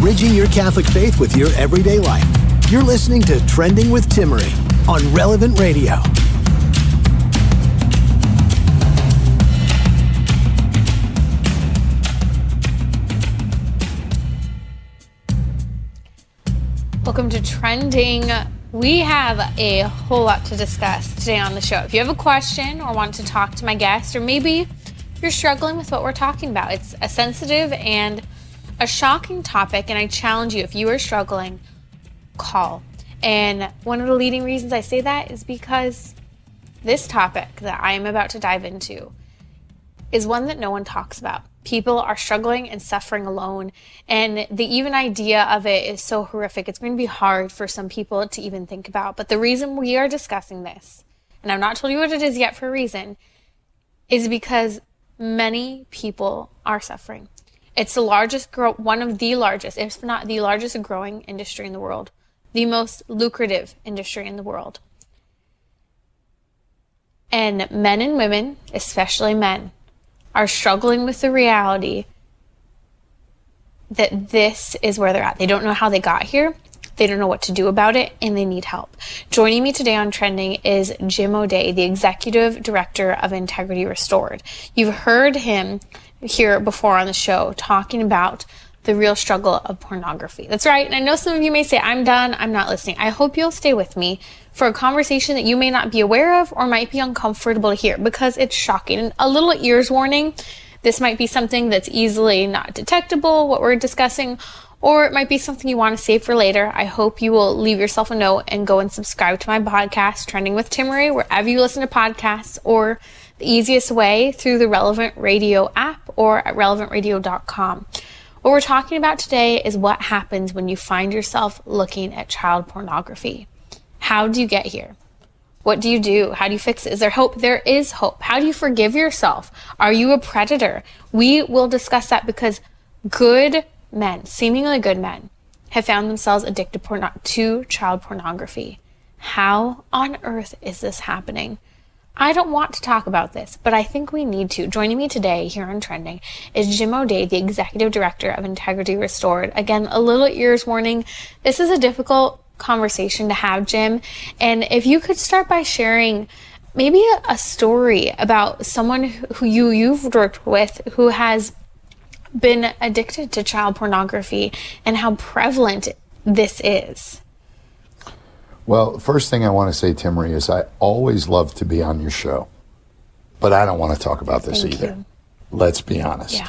Bridging your Catholic faith with your everyday life. You're listening to Trending with Timmerie on Relevant Radio. Welcome to Trending. We have a whole lot to discuss today on the show. If you have a question or want to talk to my guest, or maybe you're struggling with what we're talking about, it's a sensitive and a shocking topic, and I challenge you if you are struggling, call. And one of the leading reasons I say that is because this topic that I am about to dive into is one that no one talks about. People are struggling and suffering alone, and the even idea of it is so horrific. It's going to be hard for some people to even think about. But the reason we are discussing this, and I've not told you what it is yet for a reason, is because many people are suffering. It's the largest, grow- one of the largest, if not the largest growing industry in the world, the most lucrative industry in the world. And men and women, especially men, are struggling with the reality that this is where they're at. They don't know how they got here. They don't know what to do about it and they need help. Joining me today on Trending is Jim O'Day, the Executive Director of Integrity Restored. You've heard him here before on the show talking about the real struggle of pornography. That's right. And I know some of you may say, I'm done, I'm not listening. I hope you'll stay with me for a conversation that you may not be aware of or might be uncomfortable to hear because it's shocking. And a little ears warning this might be something that's easily not detectable, what we're discussing, or it might be something you want to save for later. I hope you will leave yourself a note and go and subscribe to my podcast, Trending with Timmerie, wherever you listen to podcasts, or the easiest way through the Relevant Radio app or at relevantradio.com. What we're talking about today is what happens when you find yourself looking at child pornography. How do you get here? What do you do? How do you fix it? Is there hope? There is hope. How do you forgive yourself? Are you a predator? We will discuss that because good men, seemingly good men, have found themselves addicted porno- to child pornography. How on earth is this happening? I don't want to talk about this, but I think we need to. Joining me today here on Trending is Jim O'Day, the Executive Director of Integrity Restored. Again, a little ears warning. This is a difficult conversation to have, Jim. And if you could start by sharing maybe a, a story about someone who you, you've worked with who has been addicted to child pornography and how prevalent this is. Well, first thing I want to say, Timmerie, is I always love to be on your show, but I don't want to talk about this Thank either. you. Let's be honest. Yeah.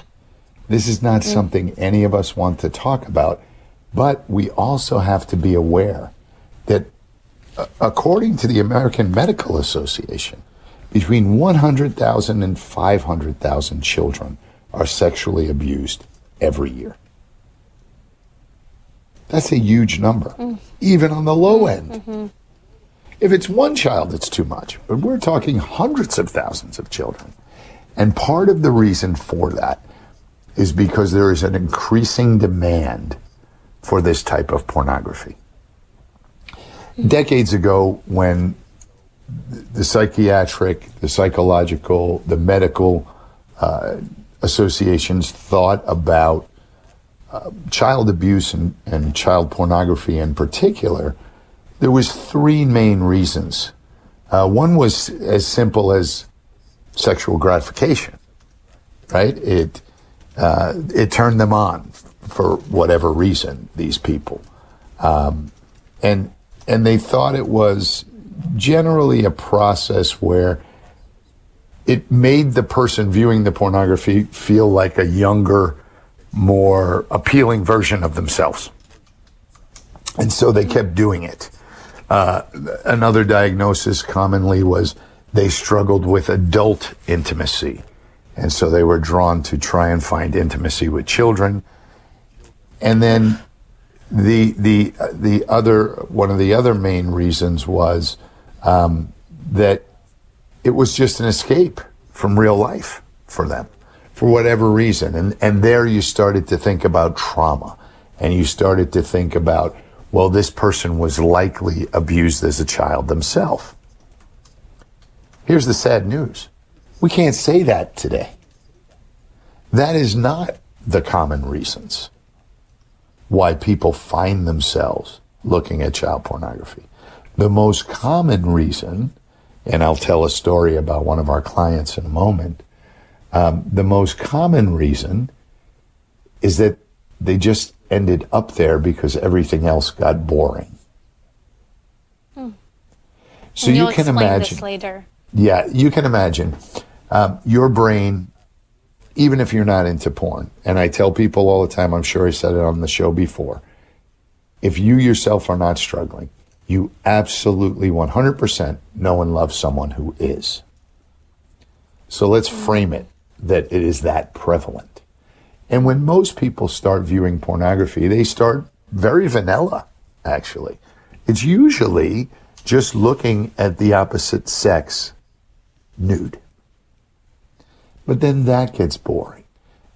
This is not something any of us want to talk about, but we also have to be aware that, uh, according to the American Medical Association, between 100,000 and 500,000 children are sexually abused every year. That's a huge number, even on the low end. If it's one child, it's too much. But we're talking hundreds of thousands of children. And part of the reason for that is because there is an increasing demand for this type of pornography. Decades ago, when the psychiatric, the psychological, the medical uh, associations thought about child abuse and, and child pornography in particular, there was three main reasons. Uh, one was as simple as sexual gratification, right? It uh, it turned them on for whatever reason. These people, um, and and they thought it was generally a process where it made the person viewing the pornography feel like a younger, more appealing version of themselves. And so they kept doing it. Uh, another diagnosis commonly was they struggled with adult intimacy. And so they were drawn to try and find intimacy with children. And then the the the other one of the other main reasons was um, that it was just an escape from real life for them for whatever reason. And and there you started to think about trauma. And you started to think about well this person was likely abused as a child themselves. Here's the sad news. We can't say that today. That is not the common reasons why people find themselves looking at child pornography. The most common reason, and I'll tell a story about one of our clients in a moment, um, the most common reason is that they just ended up there because everything else got boring. Hmm. So you can imagine. this later. Yeah, you can imagine um, your brain, even if you're not into porn, and I tell people all the time, I'm sure I said it on the show before, if you yourself are not struggling, you absolutely 100% know and love someone who is. So let's frame it that it is that prevalent. And when most people start viewing pornography, they start very vanilla, actually. It's usually just looking at the opposite sex nude. But then that gets boring.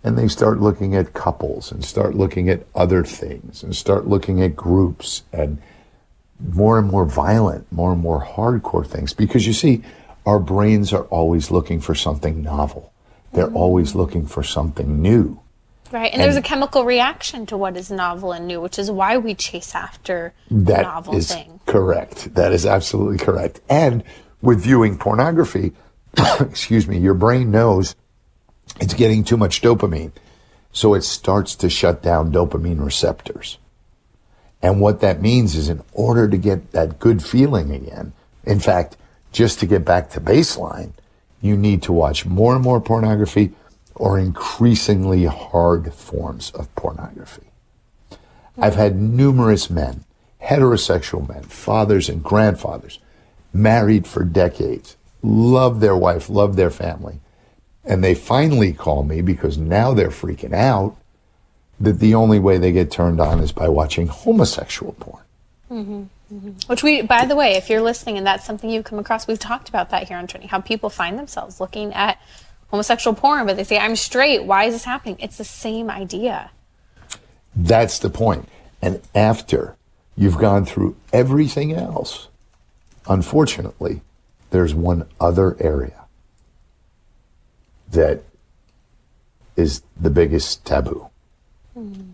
And they start looking at couples and start looking at other things and start looking at groups and more and more violent, more and more hardcore things. Because you see, our brains are always looking for something novel. They're always looking for something new. Right. And, there's a chemical reaction to what is novel and new, which is why we chase after That novel is thing. correct. That is absolutely correct. And with viewing pornography, excuse me, your brain knows it's getting too much dopamine. So it starts to shut down dopamine receptors. And what that means is in order to get that good feeling again, in fact, just to get back to baseline, you need to watch more and more pornography or increasingly hard forms of pornography. I've had numerous men, heterosexual men, fathers and grandfathers, married for decades, love their wife, love their family. And they finally call me because now they're freaking out that the only way they get turned on is by watching homosexual porn. Mm-hmm. Mm-hmm. Which we, by the way, if you're listening and that's something you've come across, we've talked about that here on Trending, how people find themselves looking at homosexual porn, but they say, I'm straight. Why is this happening? It's the same idea. That's the point. And after you've gone through everything else, unfortunately, there's one other area that is the biggest taboo. Mm-hmm.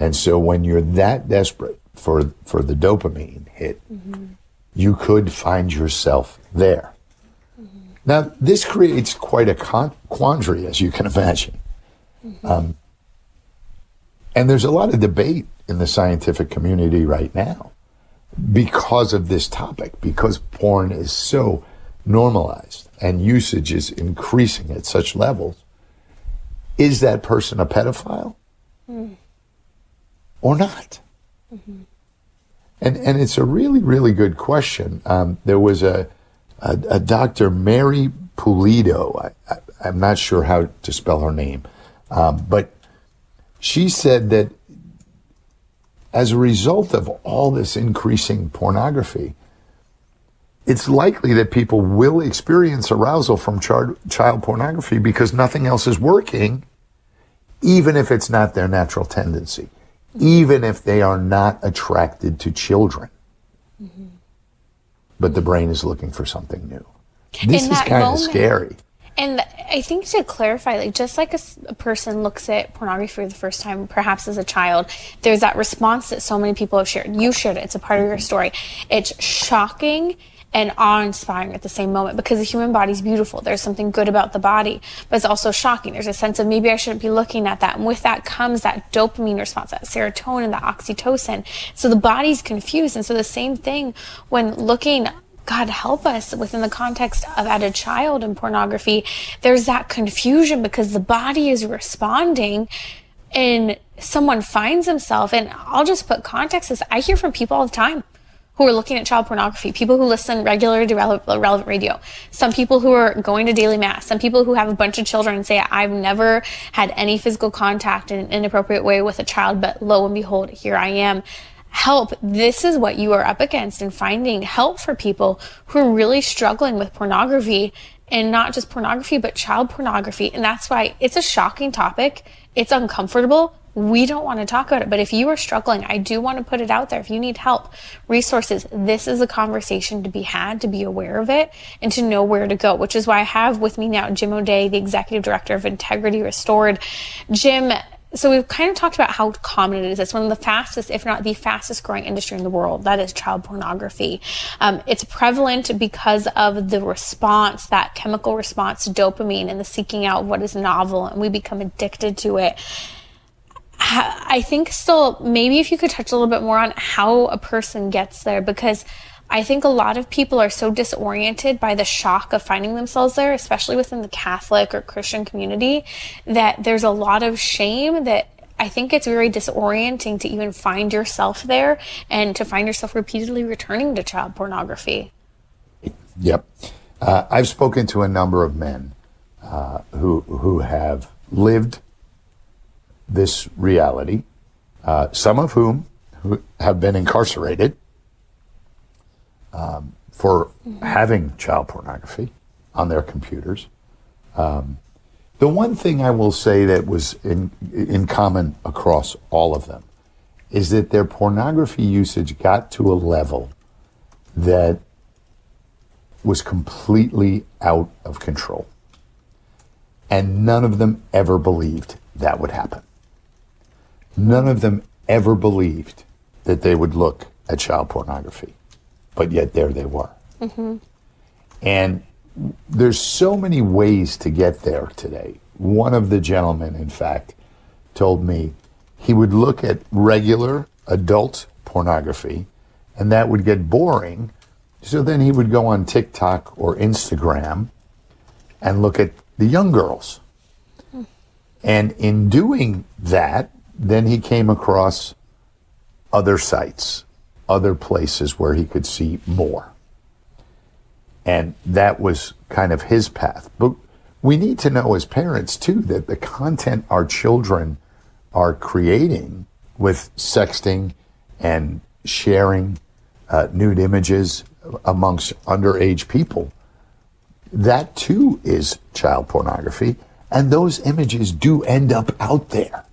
And so when you're that desperate for for the dopamine hit, mm-hmm. you could find yourself there. Mm-hmm. Now, this creates quite a con- quandary, as you can imagine. Mm-hmm. Um, and there's a lot of debate in the scientific community right now because of this topic, because porn is so normalized and usage is increasing at such levels. Is that person a pedophile mm. or not? And and it's a really really good question. Um, there was a, a a Dr. Mary Pulido. I, I'm not sure how to spell her name, um, but she said that as a result of all this increasing pornography, it's likely that people will experience arousal from char- child pornography because nothing else is working, even if it's not their natural tendency, even if they are not attracted to children. But the brain is looking for something new. This In is kind of scary. And I think to clarify, like just like a person looks at pornography for the first time, perhaps as a child, there's that response that so many people have shared. You shared it. It's a part of your story. It's shocking and awe-inspiring at the same moment because the human body is beautiful. There's something good about the body, but it's also shocking. There's a sense of maybe I shouldn't be looking at that. And with that comes that dopamine response, that serotonin, that oxytocin. So the body's confused. And so the same thing when looking God help us within the context of at a child in pornography, there's that confusion because the body is responding and someone finds himself and I'll just put context as I hear from people all the time who are looking at child pornography, people who listen regularly to relevant radio, some people who are going to daily mass, some people who have a bunch of children and say, I've never had any physical contact in an inappropriate way with a child, but lo and behold, here I am help. This is what you are up against and finding help for people who are really struggling with pornography and not just pornography, but child pornography. And that's why it's a shocking topic. It's uncomfortable. We don't want to talk about it. But if you are struggling, I do want to put it out there. If you need help, resources, this is a conversation to be had, to be aware of it, and to know where to go, which is why I have with me now Jim O'Day, the executive director of Integrity Restored. Jim, so we've kind of talked about how common it is. It's one of the fastest, if not the fastest growing industry in the world. That is child pornography. Um, it's prevalent because of the response, that chemical response to dopamine and the seeking out of what is novel, and we become addicted to it. I think still, maybe if you could touch a little bit more on how a person gets there, because I think a lot of people are so disoriented by the shock of finding themselves there, especially within the Catholic or Christian community, that there's a lot of shame that I think it's very disorienting to even find yourself there and to find yourself repeatedly returning to child pornography. Yep. Uh, I've spoken to a number of men uh, who, who have lived this reality, uh, some of whom who have been incarcerated um, for having child pornography on their computers. Um, the one thing I will say that was in, in common across all of them is that their pornography usage got to a level that was completely out of control. And none of them ever believed that would happen. None of them ever believed that they would look at child pornography but yet there they were. Mm-hmm. And there's so many ways to get there today. One of the gentlemen, in fact, told me he would look at regular adult pornography and that would get boring. So then he would go on TikTok or Instagram and look at the young girls. Mm. And in doing that, then he came across other sites other places where he could see more. And that was kind of his path. But we need to know as parents, too, that the content our children are creating with sexting and sharing uh, nude images amongst underage people, that too is child pornography. And those images do end up out there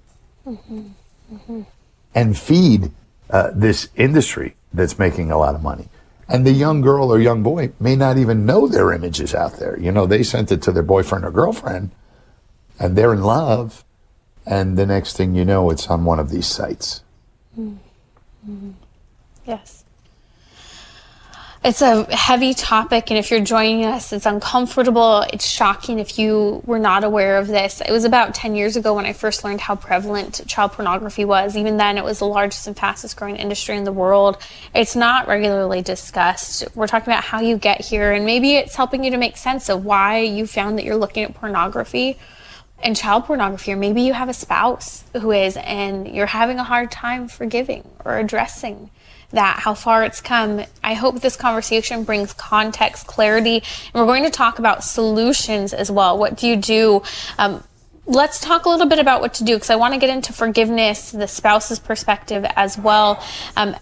and feed uh, this industry that's making a lot of money. And the young girl or young boy may not even know their image is out there. You know, they sent it to their boyfriend or girlfriend and they're in love. And the next thing you know, it's on one of these sites. Mm-hmm. Yes it's a heavy topic and if you're joining us it's uncomfortable it's shocking if you were not aware of this. It was about 10 years ago when i first learned how prevalent child pornography was. Even then it was the largest and fastest growing industry in the world. It's not regularly discussed. We're talking about how you get here and maybe it's helping you to make sense of why you found that you're looking at pornography and child pornography, or maybe you have a spouse who is, and you're having a hard time forgiving or addressing that, how far it's come. I hope this conversation brings context, clarity, and we're going to talk about solutions as well. What do you do? Um, let's talk a little bit about what to do because I want to get into forgiveness, the spouse's perspective as well. Um,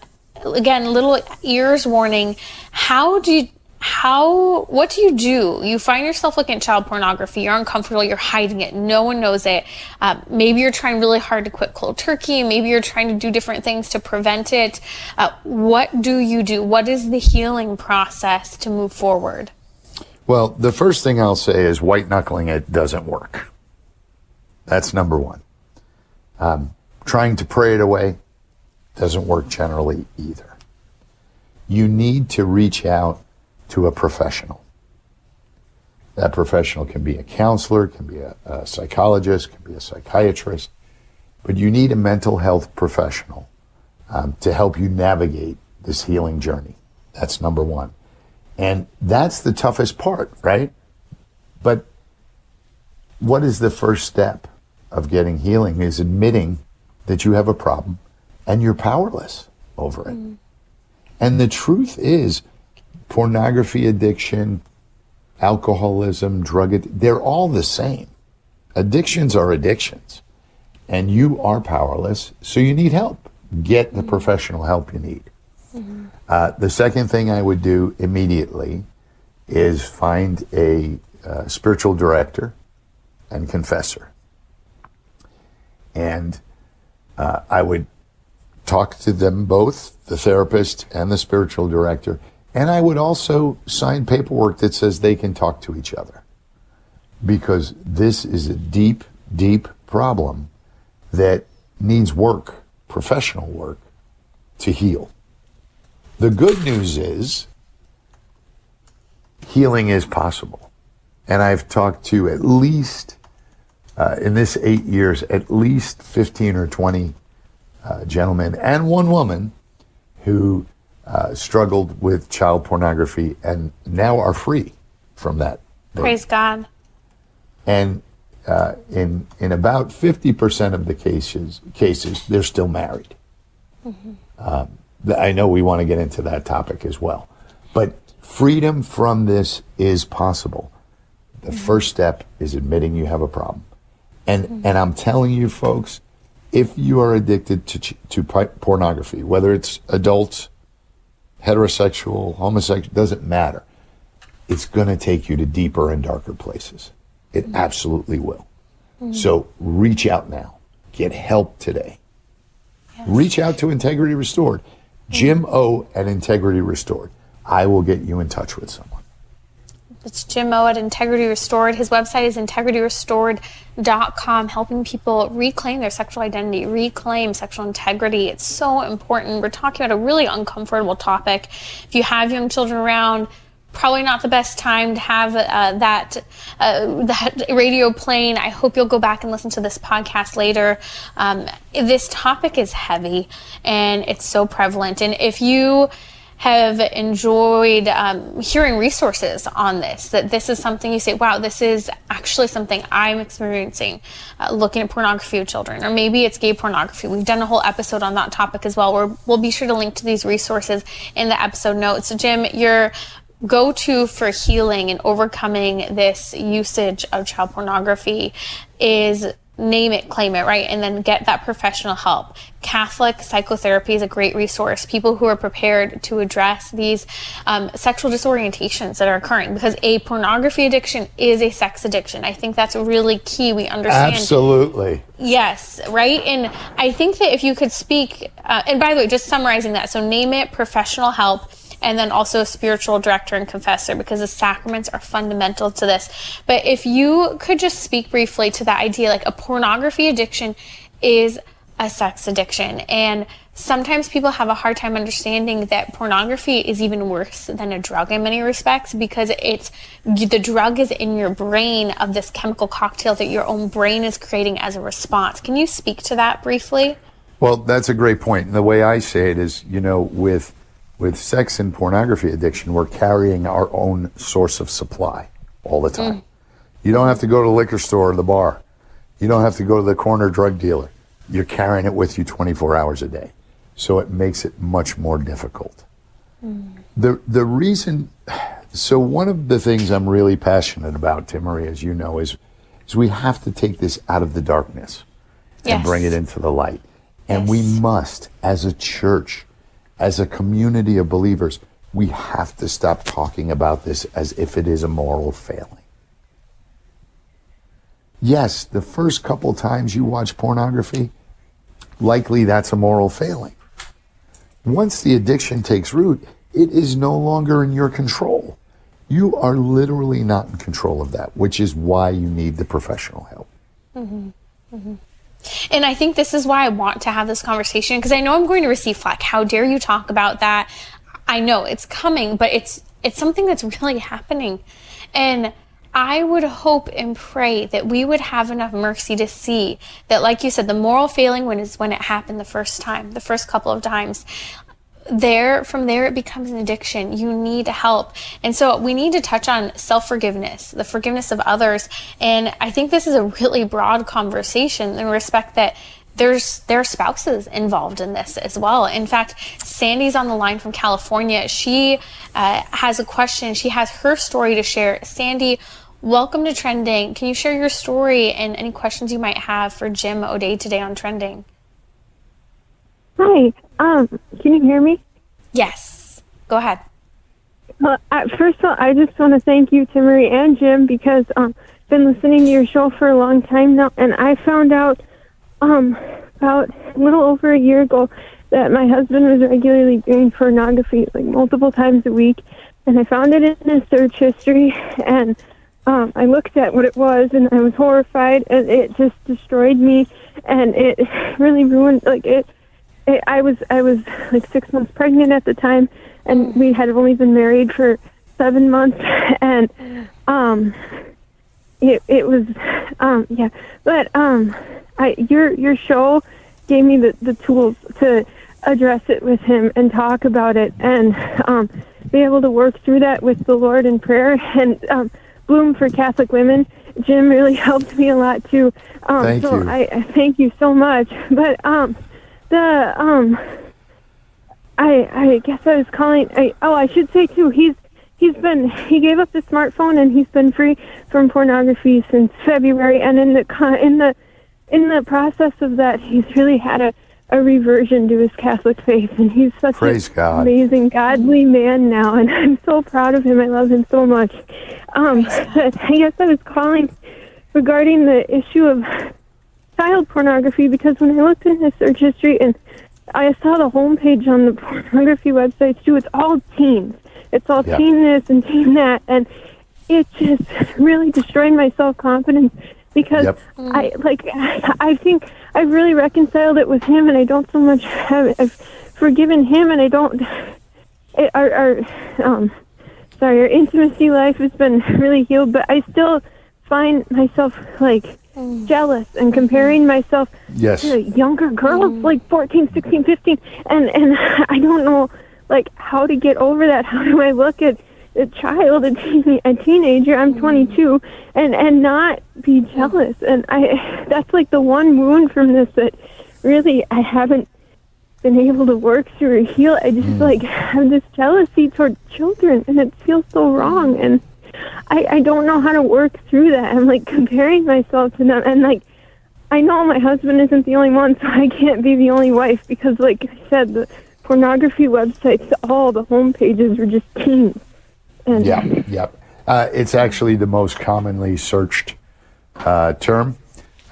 again, little ears warning. How do you how what do you do? You find yourself looking at child pornography you're uncomfortable you're hiding it no one knows it. Uh, maybe you're trying really hard to quit cold turkey maybe you're trying to do different things to prevent it. Uh, what do you do? What is the healing process to move forward? Well the first thing i'll say is white knuckling it doesn't work. That's number one. Um, trying to pray it away doesn't work generally either. You need to reach out to a professional. That professional can be a counselor, can be a, a psychologist, can be a psychiatrist, but you need a mental health professional um, to help you navigate this healing journey. That's number one. And that's the toughest part, right? But what is the first step of getting healing is admitting that you have a problem and you're powerless over it. Mm. And the truth is, pornography addiction, alcoholism, drug addiction, they're all the same. Addictions are addictions. And you are powerless, so you need help. Get the professional help you need. Uh, the second thing I would do immediately is find a uh, spiritual director and confessor. And uh, I would talk to them both, the therapist and the spiritual director, and I would also sign paperwork that says they can talk to each other. Because this is a deep, deep problem that needs work, professional work, to heal. The good news is healing is possible. And I've talked to at least, uh, in this eight years, at least 15 or 20 uh, gentlemen and one woman who uh, struggled with child pornography and now are free from that. Praise God. And uh, in in about 50% of the cases, cases they're still married. Um, I know we want to get into that topic as well. But freedom from this is possible. The first step is admitting you have a problem. And, and I'm telling you, folks, if you are addicted to, to pornography, whether it's adults, heterosexual, homosexual, doesn't matter. It's going to take you to deeper and darker places. It absolutely will. Hmm. So reach out now. Get help today. Reach out to Integrity Restored. Jim hmm. O at Integrity Restored. I will get you in touch with someone. It's Jim O at Integrity Restored. His website is integrityrestored.com, helping people reclaim their sexual identity, reclaim sexual integrity. It's so important. We're talking about a really uncomfortable topic. If you have young children around, probably not the best time to have uh, that uh, that radio playing. I hope you'll go back and listen to this podcast later. Um, this topic is heavy and it's so prevalent. And if you have enjoyed um, hearing resources on this, that this is something you say, wow, this is actually something I'm experiencing uh, looking at pornography of children, or maybe it's gay pornography. We've done a whole episode on that topic as well, where we'll be sure to link to these resources in the episode notes. So, Jim, your go to for healing and overcoming this usage of child pornography is name it, claim it, right? And then get that professional help. Catholic psychotherapy is a great resource. People who are prepared to address these um, sexual disorientations that are occurring because a pornography addiction is a sex addiction. I think that's really key. We understand. Absolutely. Yes, right. And I think that if you could speak, uh, and by the way, just summarizing that, so name it, professional help, and then also a spiritual director and confessor because the sacraments are fundamental to this. But if you could just speak briefly to that idea, like a pornography addiction is a sex addiction. And sometimes people have a hard time understanding that pornography is even worse than a drug in many respects because it's the drug is in your brain of this chemical cocktail that your own brain is creating as a response. Can you speak to that briefly? Well, that's a great point. And the way I say it is, you know, with with sex and pornography addiction, we're carrying our own source of supply all the time. Mm. You don't have to go to the liquor store or the bar. You don't have to go to the corner drug dealer. You're carrying it with you 24 hours a day. So it makes it much more difficult. Mm. The the reason so one of the things I'm really passionate about, Timmerie, as you know, is is we have to take this out of the darkness and bring it into the light. And we must, as a church, as a community of believers, we have to stop talking about this as if it is a moral failing. Yes, the first couple times you watch pornography, likely that's a moral failing. Once the addiction takes root, it is no longer in your control. You are literally not in control of that, which is why you need the professional help. Mm-hmm. Mm-hmm. And I think this is why I want to have this conversation because I know I'm going to receive flack. How dare you talk about that? I know it's coming, but it's it's something that's really happening. And I would hope and pray that we would have enough mercy to see that like you said the moral failing when is when it happened the first time, the first couple of times there from there it becomes an addiction you need help and so we need to touch on self-forgiveness the forgiveness of others and i think this is a really broad conversation in respect that there's there are spouses involved in this as well. In fact, Sandy's on the line from California. She uh, has a question. She has her story to share. Sandy, welcome to Trending. Can you share your story and any questions you might have for Jim O'Day today on Trending? Hi. Um, can you hear me? Yes. Go ahead. Well, uh, first of all, I just want to thank you, Timmerie and Jim, because um, I've been listening to your show for a long time now, and I found out um, about a little over a year ago that my husband was regularly doing pornography, like multiple times a week, and I found it in his search history, and um, I looked at what it was, and I was horrified, and it just destroyed me, and it really ruined, like it. It I was I was like six months pregnant at the time, and we had only been married for seven months, and um, it it was um yeah, but um I your your show gave me the the tools to address it with him and talk about it and um be able to work through that with the Lord in prayer and um Bloom for Catholic Women. Jim really helped me a lot too. Um Thank so you. I, I thank you so much. But um the um I I guess I was calling I oh I should say too he's he's been he gave up the smartphone and he's been free from pornography since February. And in the in the in the process of that he's really had a a reversion to his Catholic faith. And he's such Praise an God. amazing godly man now. And I'm so proud of him. I love him so much. Um I guess I was calling regarding the issue of child pornography because when I looked in his search history and I saw the homepage on the pornography websites too, it's all teens. It's all Yeah. teen this and teen that, and it just really destroyed my self confidence because Yep. I like I think I've really reconciled it with him, and I don't so much have I've forgiven him, and I don't. It, our, our um, sorry, our intimacy life has been really healed, but I still find myself like Mm. jealous and mm-hmm. comparing myself Yes. to younger girls mm-hmm. like 14 16 15 and and i don't know like how to get over that. How do i look at a child a, teen, a teenager? I'm mm-hmm. 22 and and not be jealous. And i that's like the one wound from this that really i haven't been able to work through or heal. I just mm. like have this jealousy toward children and it feels so wrong and I, I don't know how to work through that. I'm like comparing myself to them and like I know my husband isn't the only one, so I can't be the only wife because like I said, the pornography websites, all the home pages were just teens. And Yeah, yep. Uh, it's actually the most commonly searched uh, term.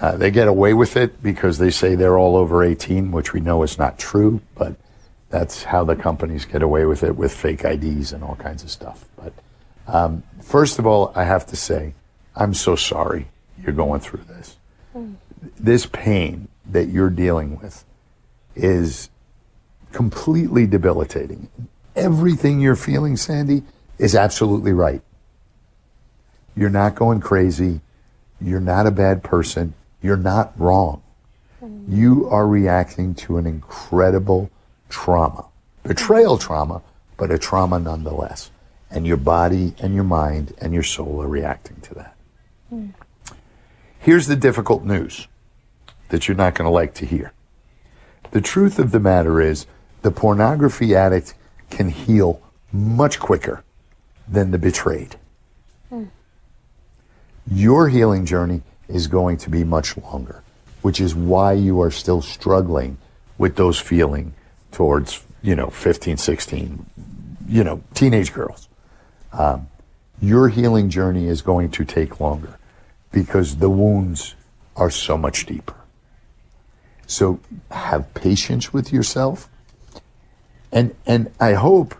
Uh, they get away with it because they say they're all over 18, which we know is not true, but that's how the companies get away with it with fake IDs and all kinds of stuff. But um, first of all, I have to say, I'm so sorry you're going through this. This pain that you're dealing with is completely debilitating. Everything you're feeling, Sandy, is absolutely right. You're not going crazy. You're not a bad person. You're not wrong. You are reacting to an incredible trauma, betrayal trauma, but a trauma nonetheless. And your body and your mind and your soul are reacting to that. Hmm. Here's the difficult news that you're not going to like to hear. The truth of the matter is, the pornography addict can heal much quicker than the betrayed. Hmm. Your healing journey is going to be much longer, which is why you are still struggling with those feeling towards, you know, 15, 16, you know, teenage girls. Um, your healing journey is going to take longer because the wounds are so much deeper. So have patience with yourself. And, and I hope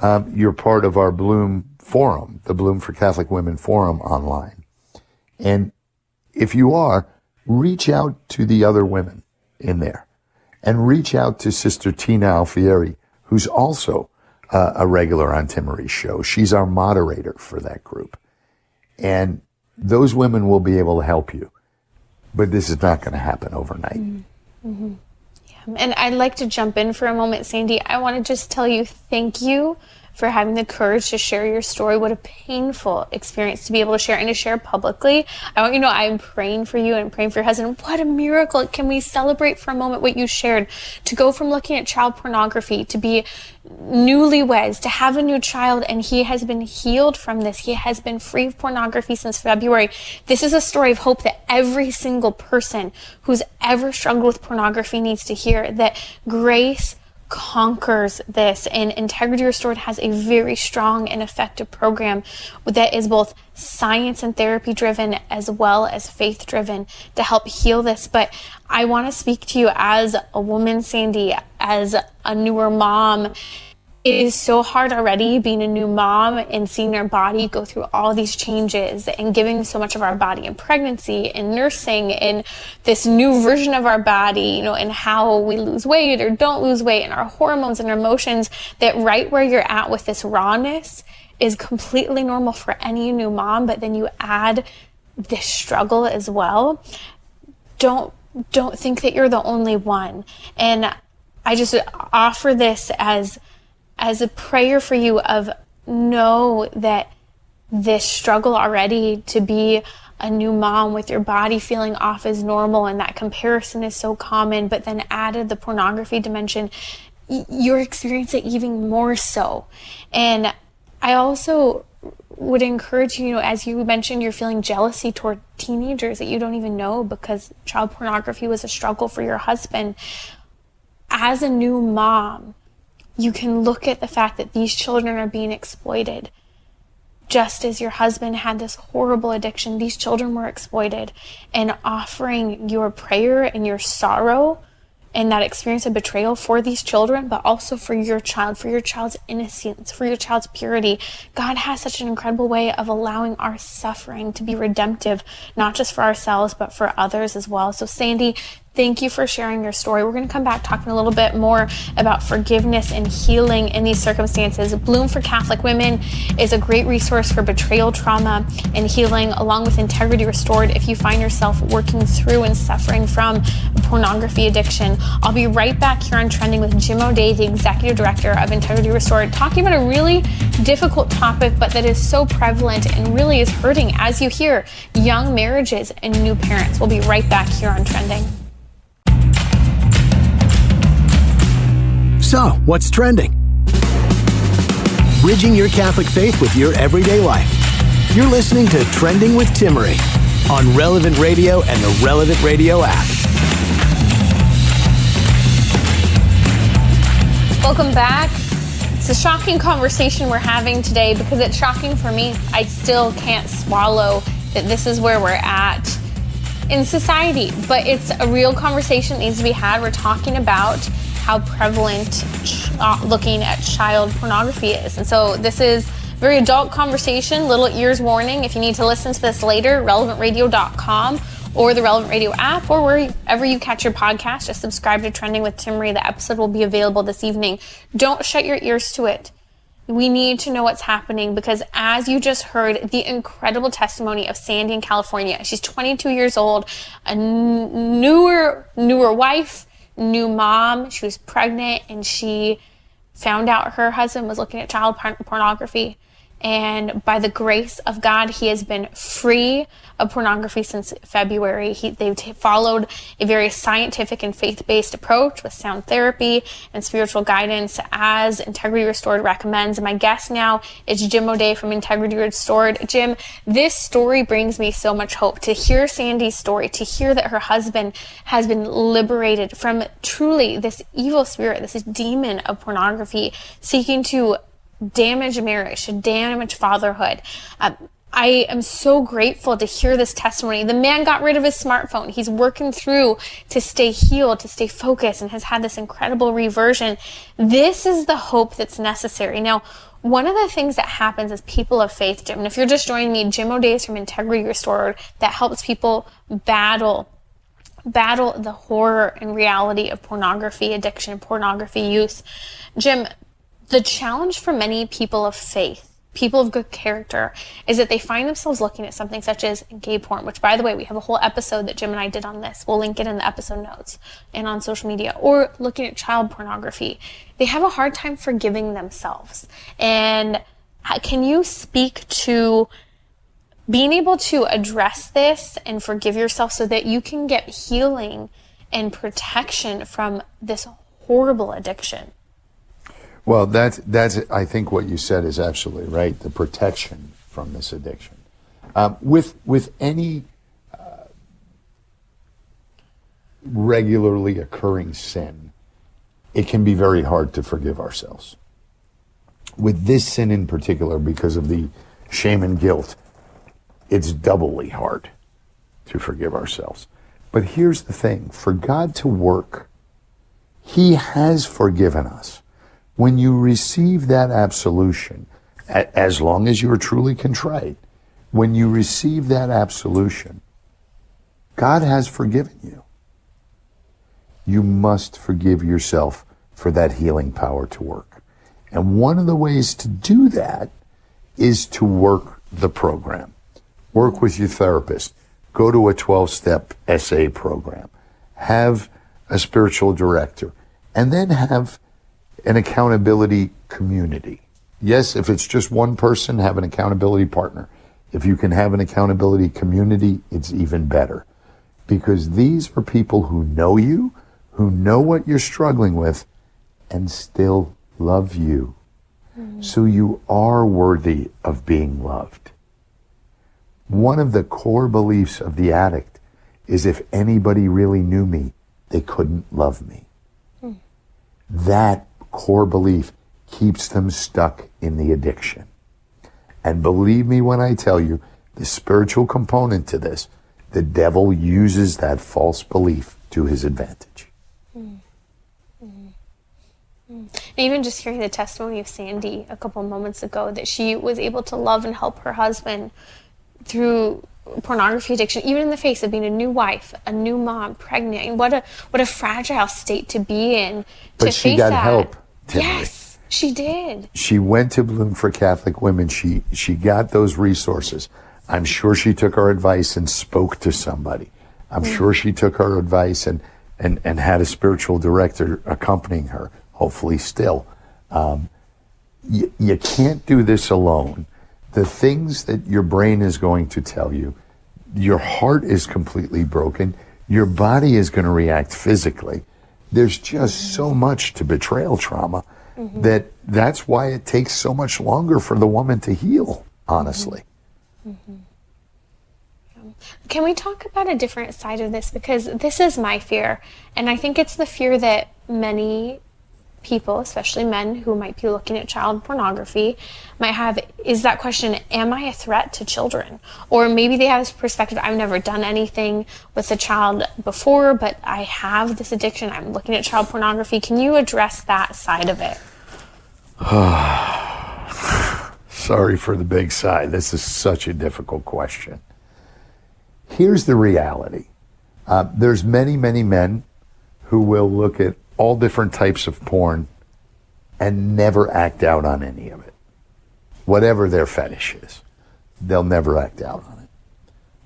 um, you're part of our Bloom forum, the Bloom for Catholic Women forum online. And if you are, reach out to the other women in there and reach out to Sister Tina Alfieri, who's also uh, a regular on Timmerie's show. She's our moderator for that group. And those women will be able to help you. But this is not going to happen overnight. Yeah, And I'd like to jump in for a moment, Sandy. I want to just tell you thank you for having the courage to share your story. What a painful experience to be able to share and to share publicly. I want you to know I'm praying for you and praying for your husband. What a miracle. Can we celebrate for a moment what you shared? To go from looking at child pornography to be newlyweds, to have a new child, and he has been healed from this. He has been free of pornography since February. This is a story of hope that every single person who's ever struggled with pornography needs to hear that grace conquers this. And integrity restored has a very strong and effective program that is both science and therapy driven as well as faith driven to help heal this. But i want to speak to you as a woman sandy as a newer mom it is so hard already being a new mom and seeing our body go through all these changes and giving so much of our body in pregnancy and nursing and this new version of our body, you know, and how we lose weight or don't lose weight and our hormones and our emotions that right where you're at with this rawness is completely normal for any new mom, but then you add this struggle as well. Don't don't think that you're the only one. And I just offer this as as a prayer for you of know that this struggle already to be a new mom with your body feeling off as normal and that comparison is so common, but then added the pornography dimension, you're experiencing it even more so. And I also would encourage you, you know, as you mentioned, you're feeling jealousy toward teenagers that you don't even know because child pornography was a struggle for your husband. As a new mom, you can look at the fact that these children are being exploited. Just as your husband had this horrible addiction, these children were exploited. And offering your prayer and your sorrow and that experience of betrayal for these children, but also for your child, for your child's innocence, for your child's purity. God has such an incredible way of allowing our suffering to be redemptive, not just for ourselves, but for others as well. So, Sandy, Thank you for sharing your story. We're going to come back talking a little bit more about forgiveness and healing in these circumstances. Bloom for Catholic Women is a great resource for betrayal trauma and healing, along with Integrity Restored if you find yourself working through and suffering from pornography addiction. I'll be right back here on Trending with Jim O'Day, the Executive Director of Integrity Restored, talking about a really difficult topic, but that is so prevalent and really is hurting as you hear young marriages and new parents. We'll be right back here on Trending. So, what's trending? Bridging your Catholic faith with your everyday life. You're listening to Trending with Timmerie on Relevant Radio and the Relevant Radio app. Welcome back. It's a shocking conversation we're having today because it's shocking for me. I still can't swallow that this is where we're at in society, but it's a real conversation that needs to be had. We're talking about how prevalent uh, looking at child pornography is. And so this is very adult conversation, little ears warning. If you need to listen to this later, relevantradio.com or the Relevant Radio app or wherever you catch your podcast, just subscribe to Trending with Timmerie. The episode will be available this evening. Don't shut your ears to it. We need to know what's happening because as you just heard the incredible testimony of Sandy in California, she's 22 years old, a n- newer, newer wife, new mom. She was pregnant and she found out her husband was looking at child pornography. And by the grace of God, he has been free of pornography since February. He, they've t- followed a very scientific and faith-based approach with sound therapy and spiritual guidance as Integrity Restored recommends. My guest now is Jim O'Day from Integrity Restored. Jim, this story brings me so much hope to hear Sandy's story, to hear that her husband has been liberated from truly this evil spirit, this demon of pornography, seeking to damage marriage, damage fatherhood. Um, I am so grateful to hear this testimony. The man got rid of his smartphone. He's working through to stay healed, to stay focused, and has had this incredible reversion. This is the hope that's necessary. Now, one of the things that happens as people of faith, Jim, and if you're just joining me, Jim O'Day is from Integrity Restored that helps people battle battle the horror and reality of pornography addiction, pornography use. Jim, the challenge for many people of faith people of good character is that they find themselves looking at something such as gay porn, which, by the way, we have a whole episode that Jim and I did on this. We'll link it in the episode notes and on social media, or looking at child pornography. They have a hard time forgiving themselves. And uh, can you speak to being able to address this and forgive yourself so that you can get healing and protection from this horrible addiction? Well, that's that's I think what you said is absolutely right. The protection from this addiction, um, with with any uh, regularly occurring sin, it can be very hard to forgive ourselves. With this sin in particular, because of the shame and guilt, it's doubly hard to forgive ourselves. But here's the thing: for God to work, He has forgiven us when you receive that absolution, as long as you are truly contrite, when you receive that absolution, God has forgiven you. You must forgive yourself for that healing power to work. And one of the ways to do that is to work the program. Work with your therapist. Go to a 12 step SA program. Have a spiritual director. And then have an accountability community. Yes, if it's just one person, have an accountability partner. If you can have an accountability community, it's even better. Because these are people who know you, who know what you're struggling with, and still love you. Mm. So you are worthy of being loved. One of the core beliefs of the addict is if anybody really knew me, they couldn't love me. Mm. That core belief keeps them stuck in the addiction. And believe me when I tell you, the spiritual component to this, the devil uses that false belief to his advantage. Mm. Mm. Mm. Even just hearing the testimony of Sandy a couple moments ago, that she was able to love and help her husband through pornography addiction, even in the face of being a new wife, a new mom, pregnant. And what a what a fragile state to be in. But she got that. help. Yes, she did. She went to Bloom for Catholic Women. She she got those resources. I'm sure she took our advice and spoke to somebody. I'm mm. sure she took our advice and, and, and had a spiritual director accompanying her, hopefully still. Um, you, you can't do this alone. The things that your brain is going to tell you, your heart is completely broken, your body is going to react physically there's just so much to betrayal trauma mm-hmm. that that's why it takes so much longer for the woman to heal, honestly. Mm-hmm. Can we talk about a different side of this? Because this is my fear, and I think it's the fear that many people, especially men who might be looking at child pornography, might have is that question Am I a threat to children? Or maybe they have this perspective I've never done anything with a child before, but I have this addiction. I'm looking at child pornography. Can you address that side of it? Sorry for the big sigh. This is such a difficult question. Here's the reality uh, there's many, many men who will look at all different types of porn and never act out on any of it. Whatever their fetish is, they'll never act out on it.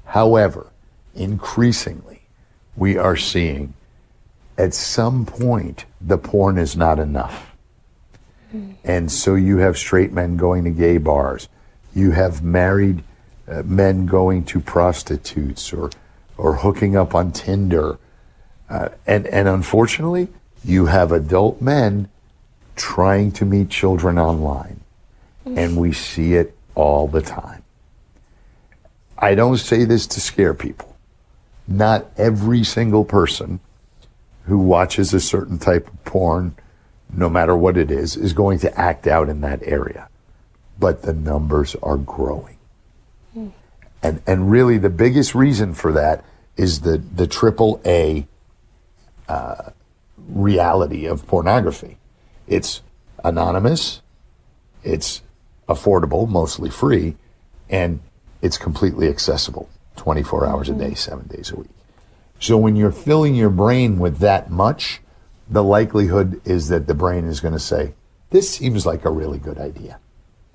However, increasingly, we are seeing at some point the porn is not enough. And so you have straight men going to gay bars. You have married uh, men going to prostitutes or, or hooking up on Tinder. Uh, and, and unfortunately, you have adult men trying to meet children online. And we see it all the time. I don't say this to scare people. Not every single person who watches a certain type of porn, no matter what it is, is going to act out in that area. But the numbers are growing. Mm. And, and really, the biggest reason for that is the, the triple A uh, reality of pornography. It's anonymous, it's affordable, mostly free, and it's completely accessible 24 hours a day, seven days a week. So when you're filling your brain with that much, the likelihood is that the brain is going to say, this seems like a really good idea.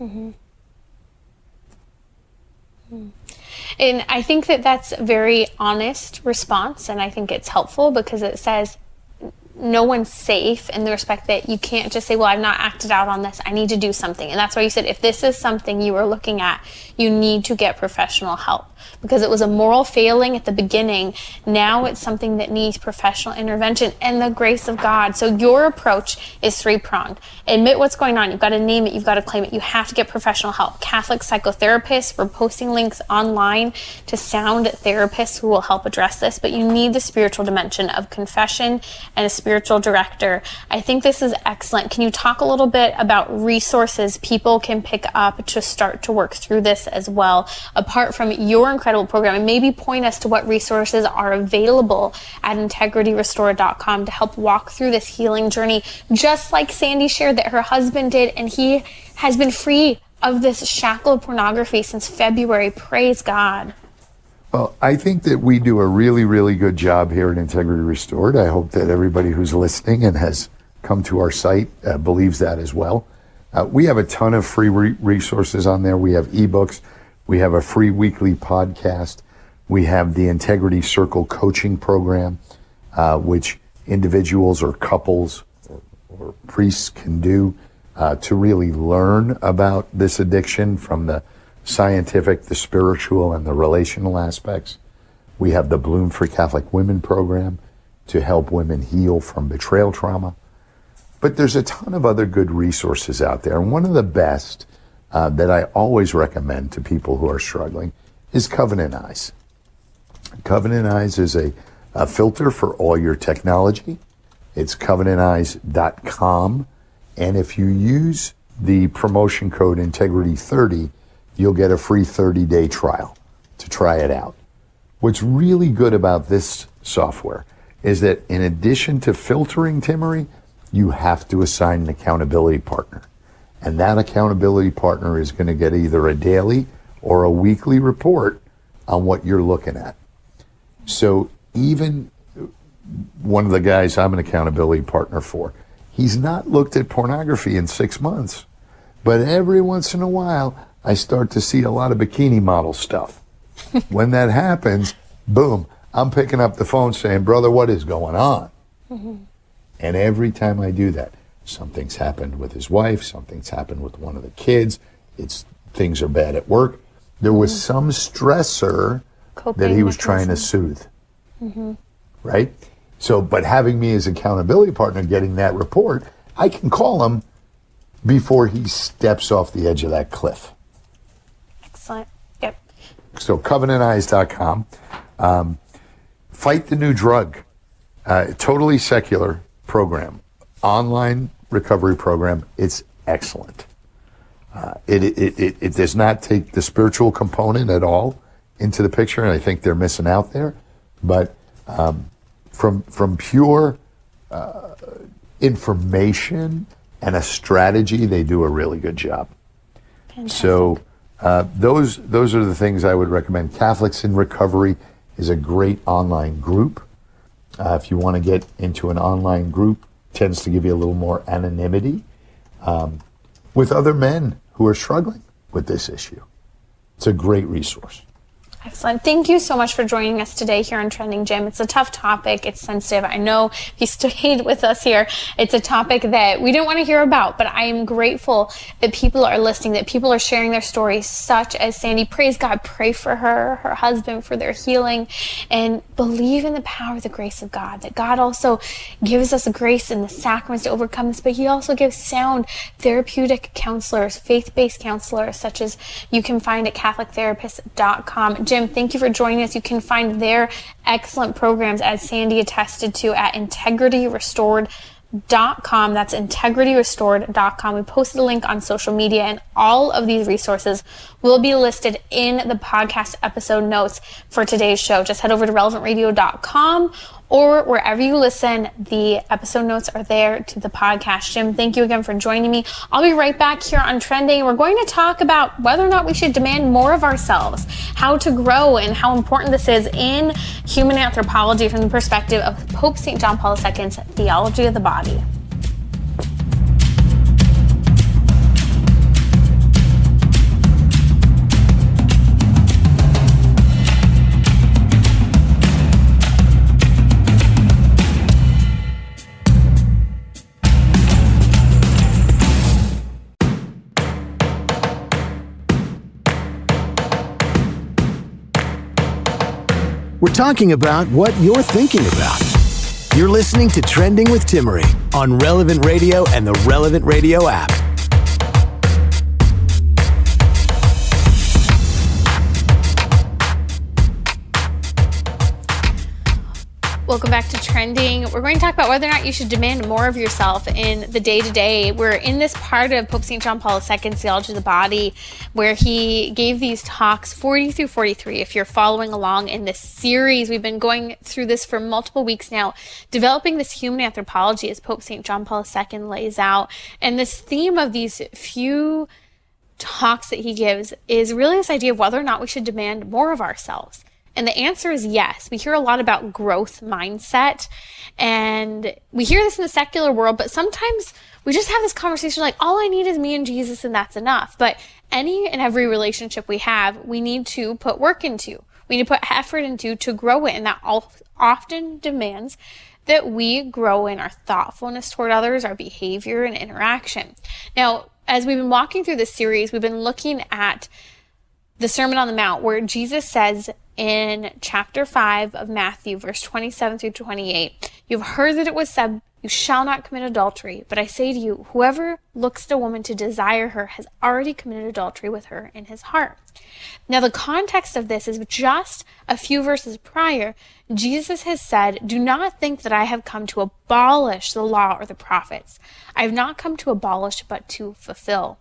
Mm-hmm. And I think that that's a very honest response, and I think it's helpful because it says no one's safe in the respect that you can't just say, Well, I've not acted out on this. I need to do something. And that's why you said, if this is something you are looking at, you need to get professional help because it was a moral failing at the beginning. Now it's something that needs professional intervention and the grace of God. So your approach is three pronged. Admit what's going on. You've got to name it. You've got to claim it. You have to get professional help. Catholic psychotherapists, we're posting links online to sound therapists who will help address this, but you need the spiritual dimension of confession and a spiritual director. I think this is excellent. Can you talk a little bit about resources people can pick up to start to work through this as well, apart from your incredible program, and maybe point us to what resources are available at integrityrestored.com to help walk through this healing journey, just like Sandy shared that her husband did, and he has been free of this shackle of pornography since February. Praise God. Well, I think that we do a really, really good job here at Integrity Restored. I hope that everybody who's listening and has come to our site uh, believes that as well. Uh, we have a ton of free re- resources on there. We have ebooks. We have a free weekly podcast. We have the Integrity Circle coaching program, uh, which individuals or couples or, or priests can do uh, to really learn about this addiction from the scientific, the spiritual, and the relational aspects. We have the Bloom for Catholic Women program to help women heal from betrayal trauma. But there's a ton of other good resources out there. And one of the best uh, that I always recommend to people who are struggling is Covenant Eyes. Covenant Eyes is a, a filter for all your technology. It's covenanteyes.com. And if you use the promotion code Integrity30, you'll get a free 30 day trial to try it out. What's really good about this software is that in addition to filtering Timmerie, you have to assign an accountability partner. And that accountability partner is going to get either a daily or a weekly report on what you're looking at. So even one of the guys I'm an accountability partner for, he's not looked at pornography in six months. But every once in a while, I start to see a lot of bikini model stuff. when that happens, boom, I'm picking up the phone saying, Brother, what is going on? Mm-hmm. And every time I do that, something's happened with his wife, something's happened with one of the kids, it's things are bad at work. There was mm-hmm. some stressor Coping that he was trying to soothe. Mm-hmm. Right? So, but having me as accountability partner getting that report, I can call him before he steps off the edge of that cliff. Excellent. Yep. So covenanteyes.com. Um, Fight the New Drug. Uh, totally secular program. Online recovery program. It's excellent. Uh, it, it, it, it, does not take the spiritual component at all into the picture, and I think they're missing out there. But um, from, from pure uh, information and a strategy, they do a really good job. Fantastic. So uh, those those are the things I would recommend. Catholics in Recovery is a great online group. Uh, if you want to get into an online group, tends to give you a little more anonymity um, with other men who are struggling with this issue. It's a great resource. Excellent. Thank you so much for joining us today here on Trending Jim. It's a tough topic. It's sensitive. I know if you stayed with us here, it's a topic that we didn't want to hear about, but I am grateful that people are listening, that people are sharing their stories, such as Sandy. Praise God. Pray for her, her husband, for their healing, and believe in the power of the grace of God, that God also gives us grace in the sacraments to overcome this, but He also gives sound therapeutic counselors, faith based counselors, such as you can find at CatholicTherapist.com. Jim, thank you for joining us. You can find their excellent programs, as Sandy attested to, at integrityrestored.com. That's integrityrestored.com. We posted a link on social media, and all of these resources will be listed in the podcast episode notes for today's show. Just head over to relevantradio.com or wherever you listen. The episode notes are there to the podcast. Jim, thank you again for joining me. I'll be right back here on Trending. We're going to talk about whether or not we should demand more of ourselves, how to grow, and how important this is in human anthropology from the perspective of Pope St. John Paul II's theology of the body. We're talking about what you're thinking about. You're listening to Trending with Timmerie on Relevant Radio and the Relevant Radio app. Welcome back to Trending. We're going to talk about whether or not you should demand more of yourself in the day to day. We're in this part of Pope St. John Paul II's Theology of the Body where he gave these talks 40 through 43. If you're following along in this series, we've been going through this for multiple weeks now, developing this human anthropology as Pope St. John Paul II lays out. And this theme of these few talks that he gives is really this idea of whether or not we should demand more of ourselves. And the answer is yes. We hear a lot about growth mindset and we hear this in the secular world, but sometimes we just have this conversation like, all I need is me and Jesus and that's enough. But any and every relationship we have, we need to put work into. We need to put effort into to grow it. And that often demands that we grow in our thoughtfulness toward others, our behavior and interaction. Now, as we've been walking through this series, we've been looking at the Sermon on the Mount where Jesus says, in chapter 5 of Matthew, verse 27 through 28. You've heard that it was said, You shall not commit adultery. But I say to you, whoever looks at a woman to desire her has already committed adultery with her in his heart. Now, the context of this is just a few verses prior. Jesus has said, Do not think that I have come to abolish the law or the prophets. I have not come to abolish, but to fulfill.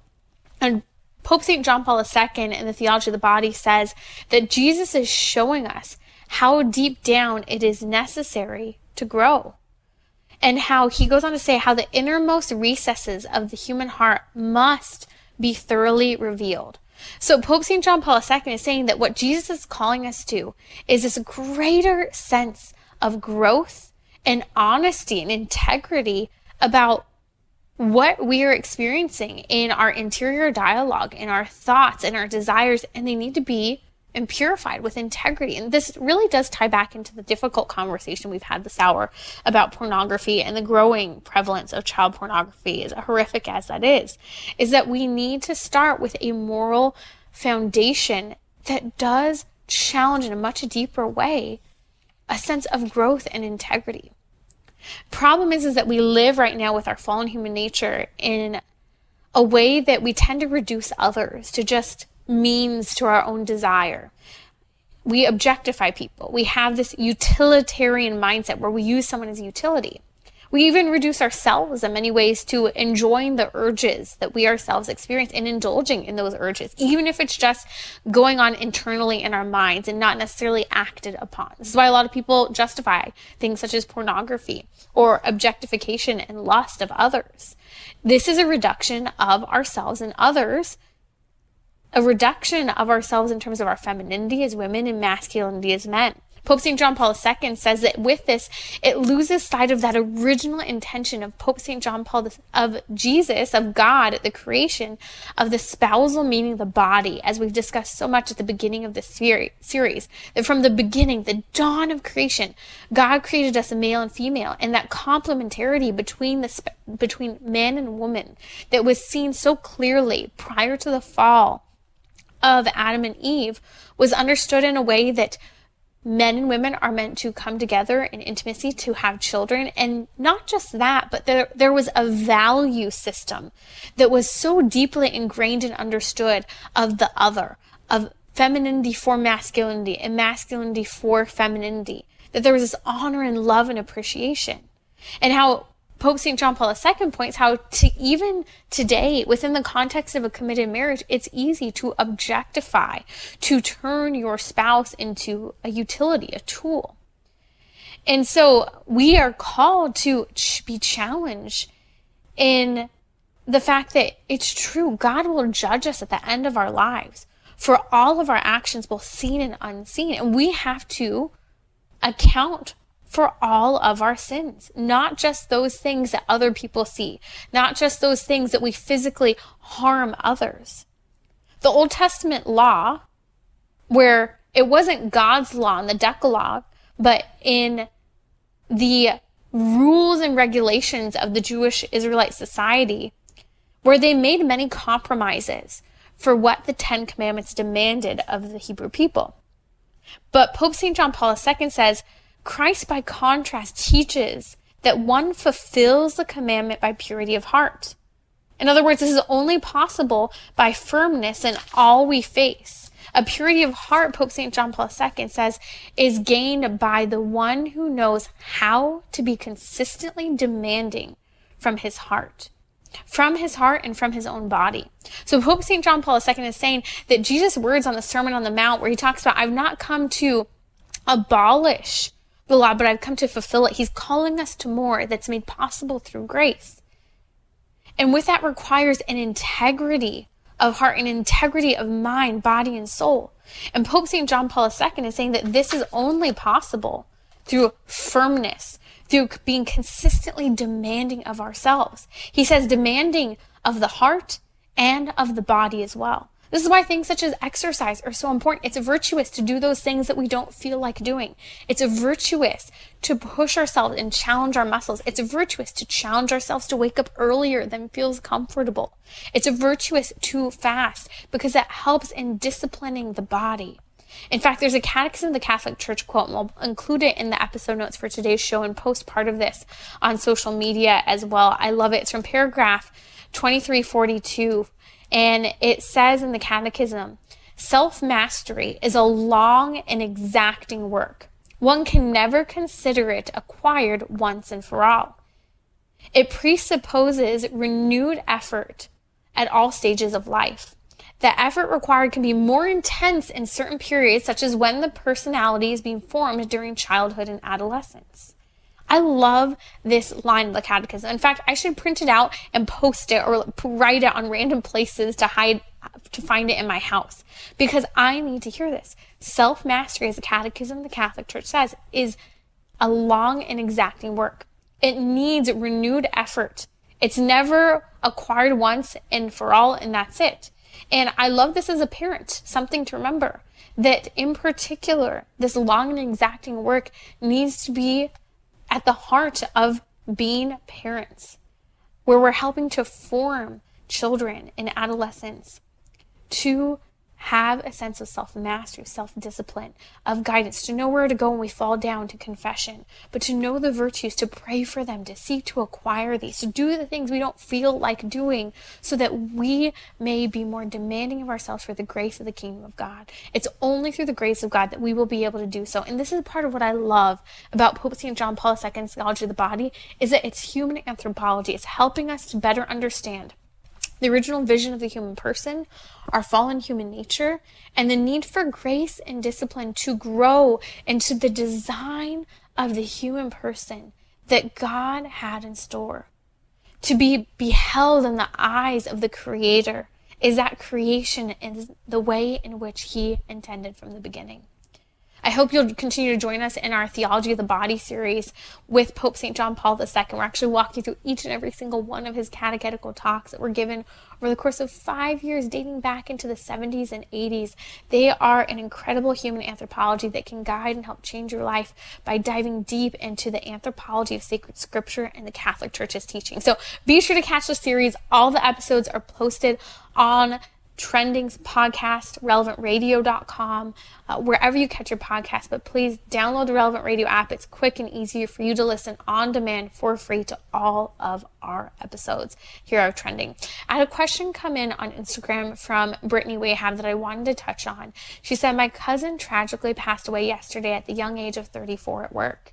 And Pope St. John Paul II in the Theology of the Body says that Jesus is showing us how deep down it is necessary to grow. And how he goes on to say how the innermost recesses of the human heart must be thoroughly revealed. So Pope St. John Paul II is saying that what Jesus is calling us to is this greater sense of growth and honesty and integrity about what we are experiencing in our interior dialogue, in our thoughts, and our desires, and they need to be and purified with integrity. And this really does tie back into the difficult conversation we've had this hour about pornography and the growing prevalence of child pornography, as horrific as that is, is that we need to start with a moral foundation that does challenge in a much deeper way a sense of growth and integrity. Problem is, is that we live right now with our fallen human nature in a way that we tend to reduce others to just means to our own desire. We objectify people. We have this utilitarian mindset where we use someone as a utility. We even reduce ourselves in many ways to enjoying the urges that we ourselves experience and indulging in those urges, even if it's just going on internally in our minds and not necessarily acted upon. This is why a lot of people justify things such as pornography or objectification and lust of others. This is a reduction of ourselves and others a reduction of ourselves in terms of our femininity as women and masculinity as men. Pope St. John Paul II says that with this, it loses sight of that original intention of Pope St. John Paul, of Jesus, of God, the creation of the spousal meaning the body, as we've discussed so much at the beginning of this series. That from the beginning, the dawn of creation, God created us a male and female, and that complementarity between the between man and woman that was seen so clearly prior to the fall of Adam and Eve was understood in a way that men and women are meant to come together in intimacy to have children. And not just that, but there, there was a value system that was so deeply ingrained and understood of the other, of femininity for masculinity and masculinity for femininity, that there was this honor and love and appreciation. And how Pope St. John Paul II points how to even today, within the context of a committed marriage, it's easy to objectify, to turn your spouse into a utility, a tool. And so we are called to be challenged in the fact that it's true. God will judge us at the end of our lives for all of our actions, both seen and unseen. And we have to account for all of our sins, not just those things that other people see, not just those things that we physically harm others. The Old Testament law, where it wasn't God's law in the Decalogue, but in the rules and regulations of the Jewish Israelite society, where they made many compromises for what the Ten Commandments demanded of the Hebrew people. But Pope St. John Paul II says Christ, by contrast, teaches that one fulfills the commandment by purity of heart. In other words, this is only possible by firmness in all we face. A purity of heart, Pope St. John Paul II says, is gained by the one who knows how to be consistently demanding from his heart. From his heart and from his own body. So Pope St. John Paul II is saying that Jesus' words on the Sermon on the Mount, where he talks about, I've not come to abolish the law, but I've come to fulfill it. He's calling us to more that's made possible through grace. And with that requires an integrity of heart, an integrity of mind, body, and soul. And Pope St. John Paul II is saying that this is only possible through firmness, through being consistently demanding of ourselves. He says demanding of the heart and of the body as well. This is why things such as exercise are so important. It's virtuous to do those things that we don't feel like doing. It's virtuous to push ourselves and challenge our muscles. It's virtuous to challenge ourselves to wake up earlier than feels comfortable. It's virtuous to fast because that helps in disciplining the body. In fact, there's a catechism of the Catholic Church quote, and we'll include it in the episode notes for today's show and post part of this on social media as well. I love it. It's from paragraph 2342 and it says in the Catechism self mastery is a long and exacting work. One can never consider it acquired once and for all. It presupposes renewed effort at all stages of life. The effort required can be more intense in certain periods, such as when the personality is being formed during childhood and adolescence. I love this line of the catechism. In fact, I should print it out and post it or write it on random places to hide, to find it in my house because I need to hear this. Self mastery, as the catechism of the Catholic Church says, is a long and exacting work. It needs renewed effort. It's never acquired once and for all, and that's it. And I love this as a parent, something to remember that in particular, this long and exacting work needs to be at the heart of being parents, where we're helping to form children and adolescents to have a sense of self mastery, self discipline, of guidance, to know where to go when we fall down to confession, but to know the virtues, to pray for them, to seek to acquire these, to do the things we don't feel like doing, so that we may be more demanding of ourselves for the grace of the kingdom of God. It's only through the grace of God that we will be able to do so. And this is part of what I love about Pope St. John Paul II's theology of the body, is that it's human anthropology. It's helping us to better understand the original vision of the human person, our fallen human nature, and the need for grace and discipline to grow into the design of the human person that God had in store. To be beheld in the eyes of the Creator is that creation in the way in which He intended from the beginning. I hope you'll continue to join us in our Theology of the Body series with Pope St. John Paul II. We're actually walking through each and every single one of his catechetical talks that were given over the course of five years, dating back into the 70s and 80s. They are an incredible human anthropology that can guide and help change your life by diving deep into the anthropology of sacred scripture and the Catholic Church's teaching. So be sure to catch the series. All the episodes are posted on Trending's podcast, relevantradio.com, uh, wherever you catch your podcast. But please download the Relevant Radio app. It's quick and easy for you to listen on demand for free to all of our episodes here are Trending. I had a question come in on Instagram from Brittany Wahab that I wanted to touch on. She said, My cousin tragically passed away yesterday at the young age of 34 at work.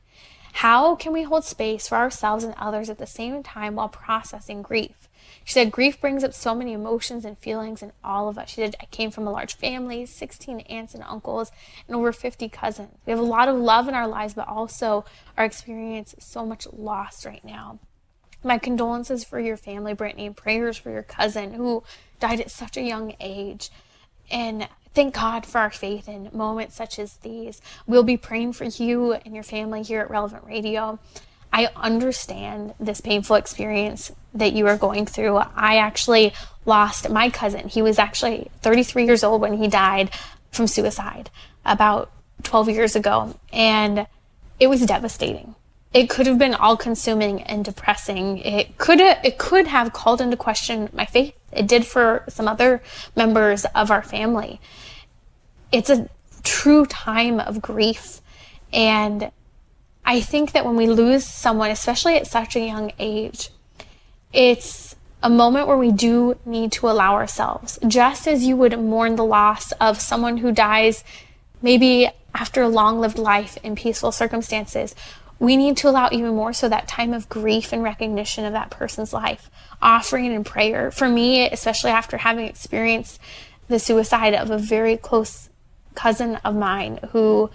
How can we hold space for ourselves and others at the same time while processing grief? She said, Grief brings up so many emotions and feelings in all of us. She said, I came from a large family, 16 aunts and uncles, and over 50 cousins. We have a lot of love in our lives, but also are experiencing so much loss right now. My condolences for your family, Brittany, and prayers for your cousin who died at such a young age. And thank God for our faith in moments such as these. We'll be praying for you and your family here at Relevant Radio. I understand this painful experience that you are going through. I actually lost my cousin. He was actually 33 years old when he died from suicide about 12 years ago. And it was devastating. It could have been all consuming and depressing. It could it could have called into question my faith. It did for some other members of our family. It's a true time of grief. And I think that when we lose someone, especially at such a young age, it's a moment where we do need to allow ourselves, just as you would mourn the loss of someone who dies maybe after a long lived life in peaceful circumstances. We need to allow even more so that time of grief and recognition of that person's life, offering in prayer. For me, especially after having experienced the suicide of a very close cousin of mine who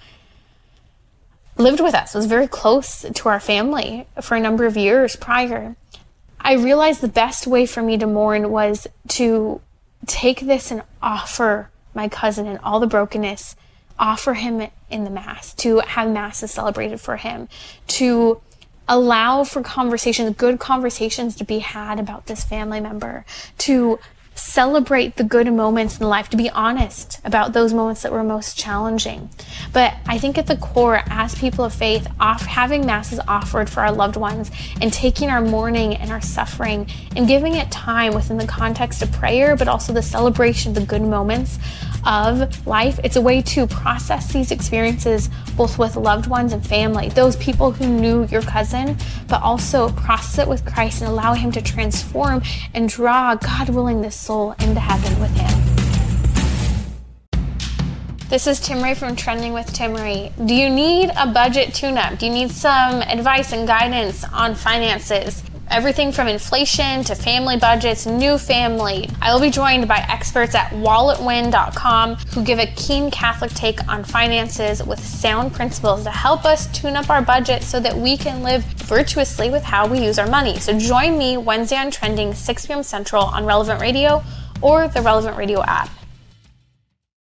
lived with us, was very close to our family for a number of years prior. I realized the best way for me to mourn was to take this and offer my cousin and all the brokenness, offer him in the Mass, to have Masses celebrated for him, to allow for conversations, good conversations to be had about this family member, to celebrate the good moments in life, to be honest about those moments that were most challenging. But I think at the core, as people of faith, off, having masses offered for our loved ones and taking our mourning and our suffering and giving it time within the context of prayer, but also the celebration of the good moments of life, it's a way to process these experiences both with loved ones and family, those people who knew your cousin, but also process it with Christ and allow Him to transform and draw, God willing, this soul into heaven with Him. This is Timmerie from Trending with Timmerie. Do you need a budget tune up? Do you need some advice and guidance on finances? Everything from inflation to family budgets, new family. I will be joined by experts at walletwin.com who give a keen Catholic take on finances with sound principles to help us tune up our budget so that we can live virtuously with how we use our money. So join me Wednesday on Trending, 6 p.m. Central on Relevant Radio or the Relevant Radio app.